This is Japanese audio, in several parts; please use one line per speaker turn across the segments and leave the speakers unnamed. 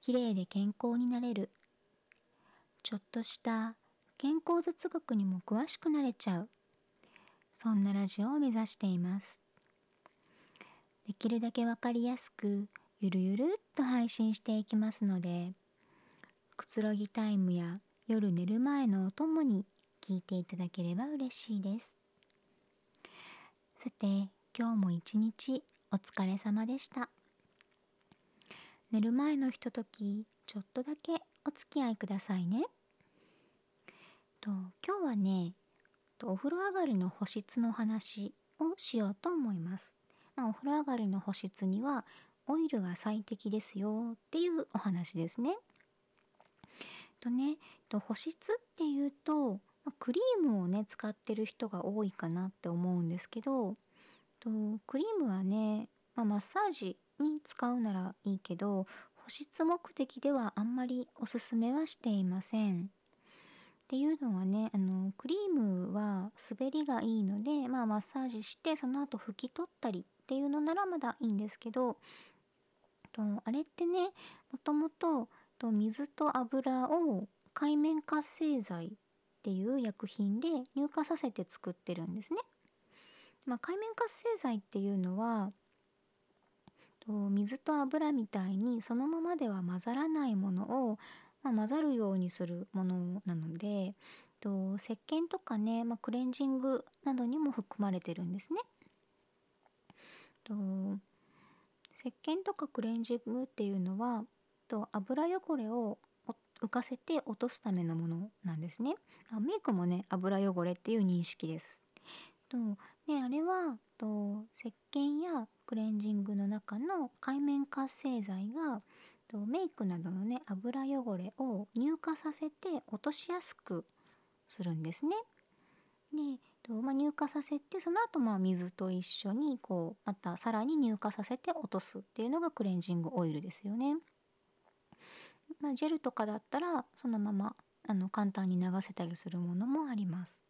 きれいで健康になれる。ちょっとした健康雑学にも詳しくなれちゃう。そんなラジオを目指しています。できるだけわかりやすくゆるゆるっと配信していきますのでくつろぎタイムや夜寝る前のお供に聞いていただければ嬉しいです。さて今日も一日お疲れ様でした。寝る前のひとときちょっとだけお付き合いくださいね。と今日はねお風呂上がりの保湿の話をしようと思います。まあ、お風呂上がりの保湿にはオイルが最適ですよっていうお話ですね。とねと保湿っていうとクリームをね使ってる人が多いかなって思うんですけどとクリームはね、まあ、マッサージに使うならいいけど保湿目的ではあんまりおすすめはしていません。っていうのはねあのクリームは滑りがいいので、まあ、マッサージしてその後拭き取ったりっていうのならまだいいんですけどとあれってねもともと水と油を海面活性剤っていう薬品で乳化させて作ってるんですね。まあ、海面活性剤っていうのはと水と油みたいにそのままでは混ざらないものを、まあ、混ざるようにするものなのでと石鹸とかね、まあ、クレンジングなどにも含まれてるんですね。と石鹸とかクレンジングっていうのはと油汚れを浮かせて落とすためのものなんですね。あメイクもね油汚れっていう認識です。とねあれはと石鹸やクレンジングの中の界面活性剤がとメイクなどのね油汚れを乳化させて落としやすくするんですね。でと、まあ、乳化させてその後まあ水と一緒にこうまたさらに乳化させて落とすっていうのがクレンジングオイルですよね。まあ、ジェルとかだったらそのままあの簡単に流せたりするものもあります。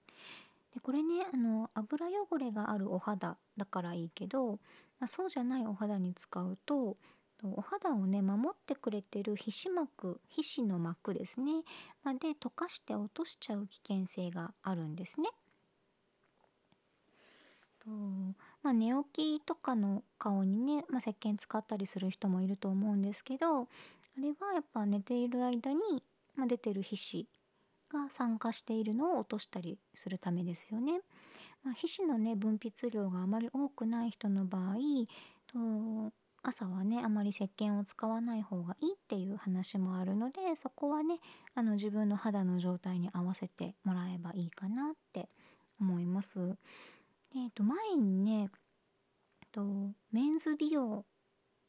でこれねあの油汚れがあるお肌だからいいけどまあ、そうじゃないお肌に使うとお肌をね守ってくれてる皮脂膜皮脂の膜ですね、ま、で溶かして落としちゃう危険性があるんですね。とまあ、寝起きとかの顔にね、まあ、石鹸使ったりする人もいると思うんですけどあれはやっぱ寝ている間に、まあ、出てる皮脂が酸化しているのを落としたりするためですよね。まあ、皮脂のね分泌量があまり多くない人の場合と朝はねあまり石鹸を使わない方がいいっていう話もあるのでそこはねあの自分の肌の状態に合わせてもらえばいいかなって思います。えっと、前にねとメンズ美容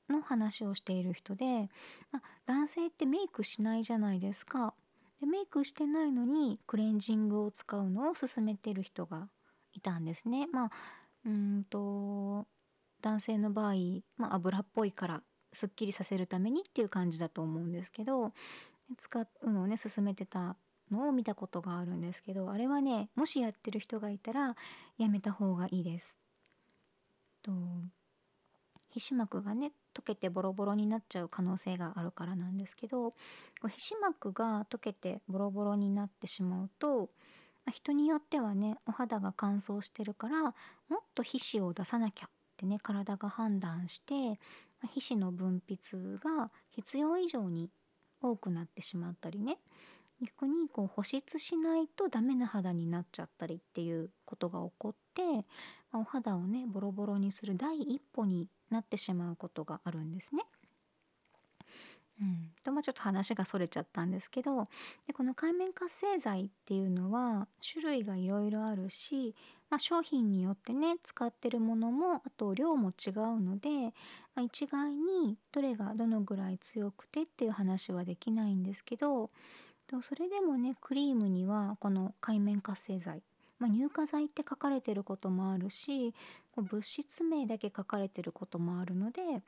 の話をしている人で、まあ、男性ってメイクしないじゃないですか。でメイクしてないのにクレンジングを使うのを勧めてる人がいたんですね。まあうんと男性の場合、まあ、油っぽいからすっきりさせるためにっていう感じだと思うんですけど使うのをね勧めてたのを見たことがあるんですけどあれはねもしやってる人がいたらやめた方がいいです。と皮脂膜がね溶けてボロボロになっちゃう可能性があるからなんですけど皮脂膜が溶けてボロボロになってしまうと人によってはねお肌が乾燥してるからもっと皮脂を出さなきゃってね体が判断して皮脂の分泌が必要以上に多くなってしまったりね。逆にこう保湿しないとダメな肌になっちゃったりっていうことが起こって、まお肌をねボロボロにする第一歩になってしまうことがあるんですね。うん、とまあちょっと話がそれちゃったんですけどでこの界面活性剤っていうのは種類がいろいろあるし、まあ、商品によってね使ってるものもあと量も違うので、まあ、一概にどれがどのぐらい強くてっていう話はできないんですけどそれでもねクリームにはこの界面活性剤、まあ、乳化剤って書かれてることもあるし物質名だけ書かれてることもあるので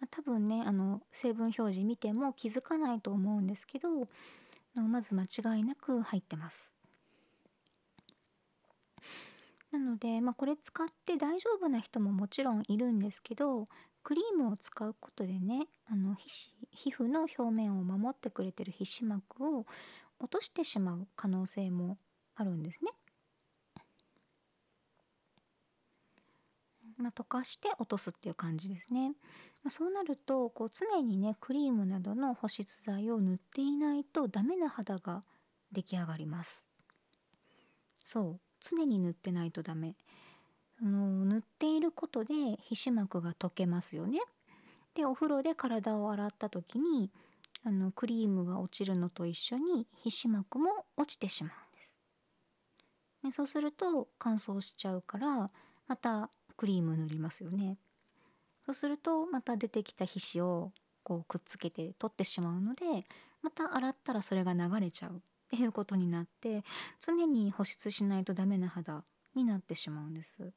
まあ、多分ねあの成分表示見ても気づかないと思うんですけどまず間違いなく入ってます。なので、まあ、これ使って大丈夫な人ももちろんいるんですけどクリームを使うことでねあの皮皮膚の表面を守ってくれてる皮脂膜を落としてしまう可能性もあるんですね。まあ、溶かして落とすっていう感じですね。まあ、そうなるとこう常にねクリームなどの保湿剤を塗っていないとダメな肌が出来上がります。そう。常に塗ってないとダメ。あの塗っていることで皮脂膜が溶けますよね。でお風呂で体を洗った時にあのクリームが落ちるのと一緒に皮脂膜も落ちてしまう、でそうすると乾燥しちゃうからまたクリーム塗りますよね。そうするとまた出てきた皮脂をこうくっつけて取ってしまうのでまた洗ったらそれが流れちゃうっていうことになって常に保湿しないとダメな肌になってしまうんです。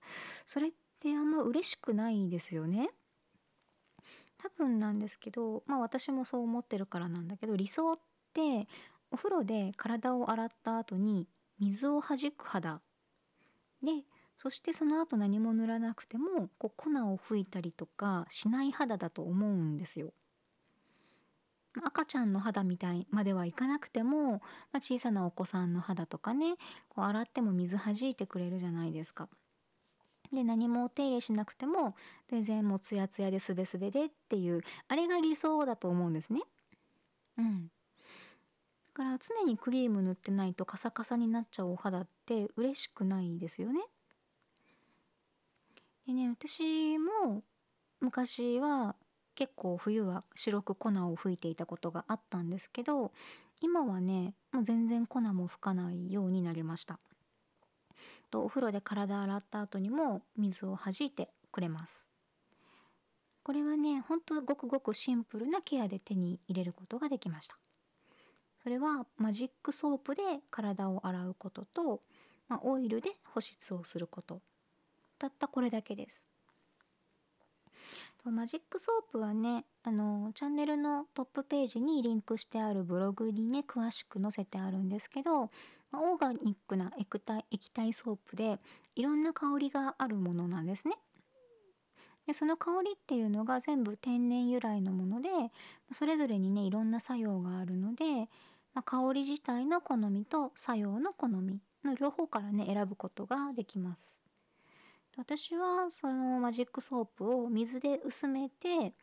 それってあんま嬉しくないですよね。多分なんですけどまあ私もそう思ってるからなんだけど理想ってお風呂で体を洗った後に水をはじく肌でそしてその後何も塗らなくてもこう粉を吹いたりとかしない肌だと思うんですよ。赤ちゃんの肌みたいまではいかなくても、まあ、小さなお子さんの肌とかねこう洗っても水はじいてくれるじゃないですか。で何もお手入れしなくても全然もうツヤツヤですべすべでっていうあれが理想だと思うんですね。うん。から常にクリーム塗ってないとカサカサになっちゃうお肌って嬉しくないですよね。でね私も昔は結構冬は白く粉を吹いていたことがあったんですけど今はねもう全然粉も吹かないようになりました。とお風呂で体洗った後にも水を弾いてくれます。これはねほんとごくごくシンプルなケアで手に入れることができました。それはマジックソープで体を洗うことと、まあ、オイルで保湿をすることたったこれだけです。マジックソープはねあのチャンネルのトップページにリンクしてあるブログにね詳しく載せてあるんですけどオーガニックな液体液体ソープでいろんな香りがあるものなんですね。でその香りっていうのが全部天然由来のものでそれぞれにねいろんな作用があるので、まあ、香り自体の好みと作用の好みの両方からね選ぶことができます。私はそのマジックソープを水で薄めて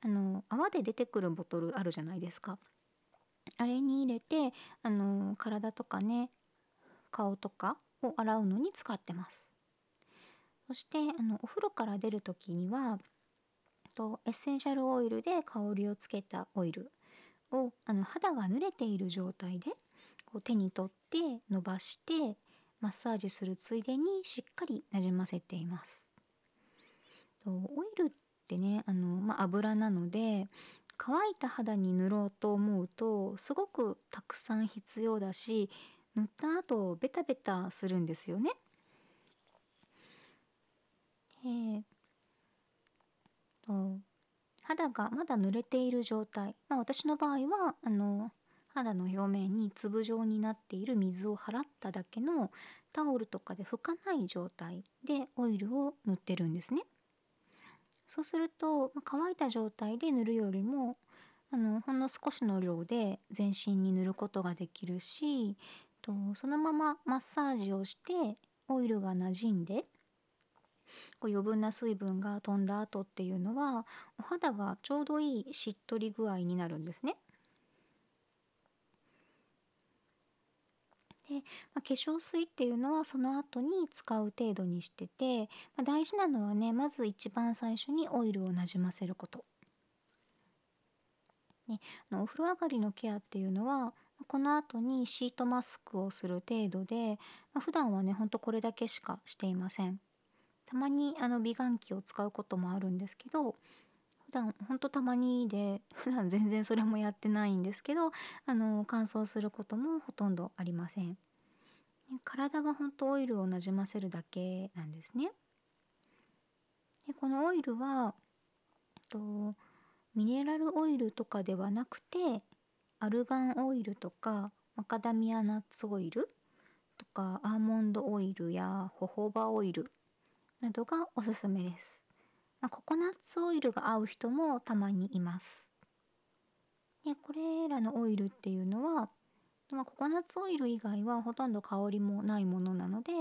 あの泡で出てくるボトルあるじゃないですかあれに入れてあの体とかね顔とかを洗うのに使ってますそしてあのお風呂から出る時にはとエッセンシャルオイルで香りをつけたオイルをあの肌が濡れている状態でこう手に取って伸ばしてマッサージするついでにしっかりなじませています。とオイルってねあの、まあ、油なので乾いた肌に塗ろうと思うとすごくたくさん必要だし塗った後ベタベタするんですよね。え、と肌がまだ濡れている状態、まあ、私の場合はあの肌の表面に粒状になっている水を払っただけのタオルとかで拭かない状態でオイルを塗ってるんですね。そうすると、まあ、乾いた状態で塗るよりもあのほんの少しの量で全身に塗ることができるしとそのままマッサージをしてオイルが馴染んでこう余分な水分が飛んだ後っていうのはお肌がちょうどいいしっとり具合になるんですね。で、まあ、化粧水っていうのはその後に使う程度にしてて、まあ、大事なのはねまず一番最初にオイルをなじませること。ね、あのお風呂上がりのケアっていうのはこの後にシートマスクをする程度で、まあ、普段はねほんとこれだけしかしていませんたまにあの美顔器を使うこともあるんですけど普段ほんとたまにで 普段全然それもやってないんですけどあの乾燥することもほとんどありません。体はほんとオイルをなじませるだけなんですね。でこのオイルはとミネラルオイルとかではなくてアルガンオイルとかマカダミアナッツオイルとかアーモンドオイルやホホバオイルなどがおすすめです、まあ、ココナッツオイルが合う人もたまにいますでこれらのオイルっていうのは、まあ、ココナッツオイル以外はほとんど香りもないものなので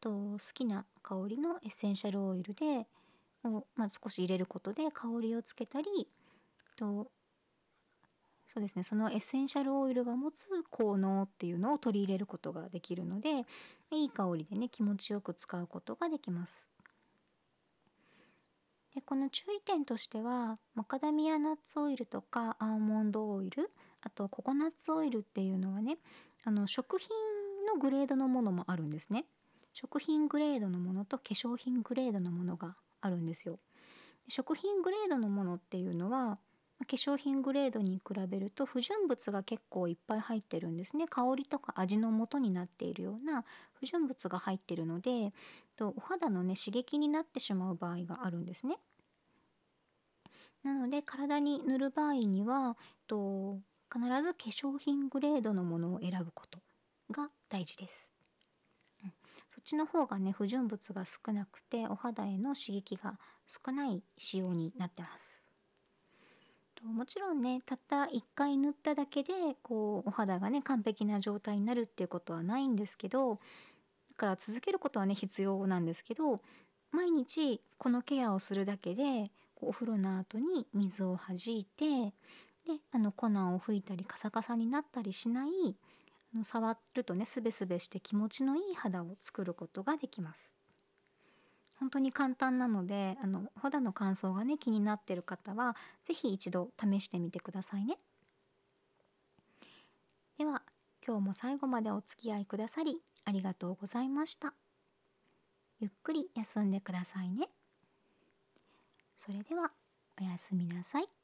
と好きな香りのエッセンシャルオイルでを、まあ、少し入れることで香りをつけたりとそうですねそのエッセンシャルオイルが持つ効能っていうのを取り入れることができるのでいい香りでね気持ちよく使うことができます。でこの注意点としてはマカダミアナッツオイルとかアーモンドオイルあとココナッツオイルっていうのはねあの食品のグレードのものもあるんですね。食品グレードのものと化粧品グレードのものがあるんですよ。食品グレードのものっていうのは化粧品グレードに比べると不純物が結構いっぱい入ってるんですね。香りとか味の元になっているような不純物が入ってるのでとお肌のね刺激になってしまう場合があるんですね。なので体に塗る場合にはと必ず化粧品グレードのものを選ぶことが大事です、そっちの方がね不純物が少なくてお肌への刺激が少ない仕様になってます。ともちろんねたった1回塗っただけでこうお肌がね完璧な状態になるっていうことはないんですけどだから続けることはね必要なんですけど毎日このケアをするだけでお風呂の後に水をはじいてであの粉を拭いたりカサカサになったりしない触るとねスベスベして気持ちのいい肌を作ることができます。本当に簡単なのであの肌の乾燥がね気になってる方は是非一度試してみてくださいね。では今日も最後までお付き合いくださりありがとうございました。ゆっくり休んでくださいね。それではおやすみなさい。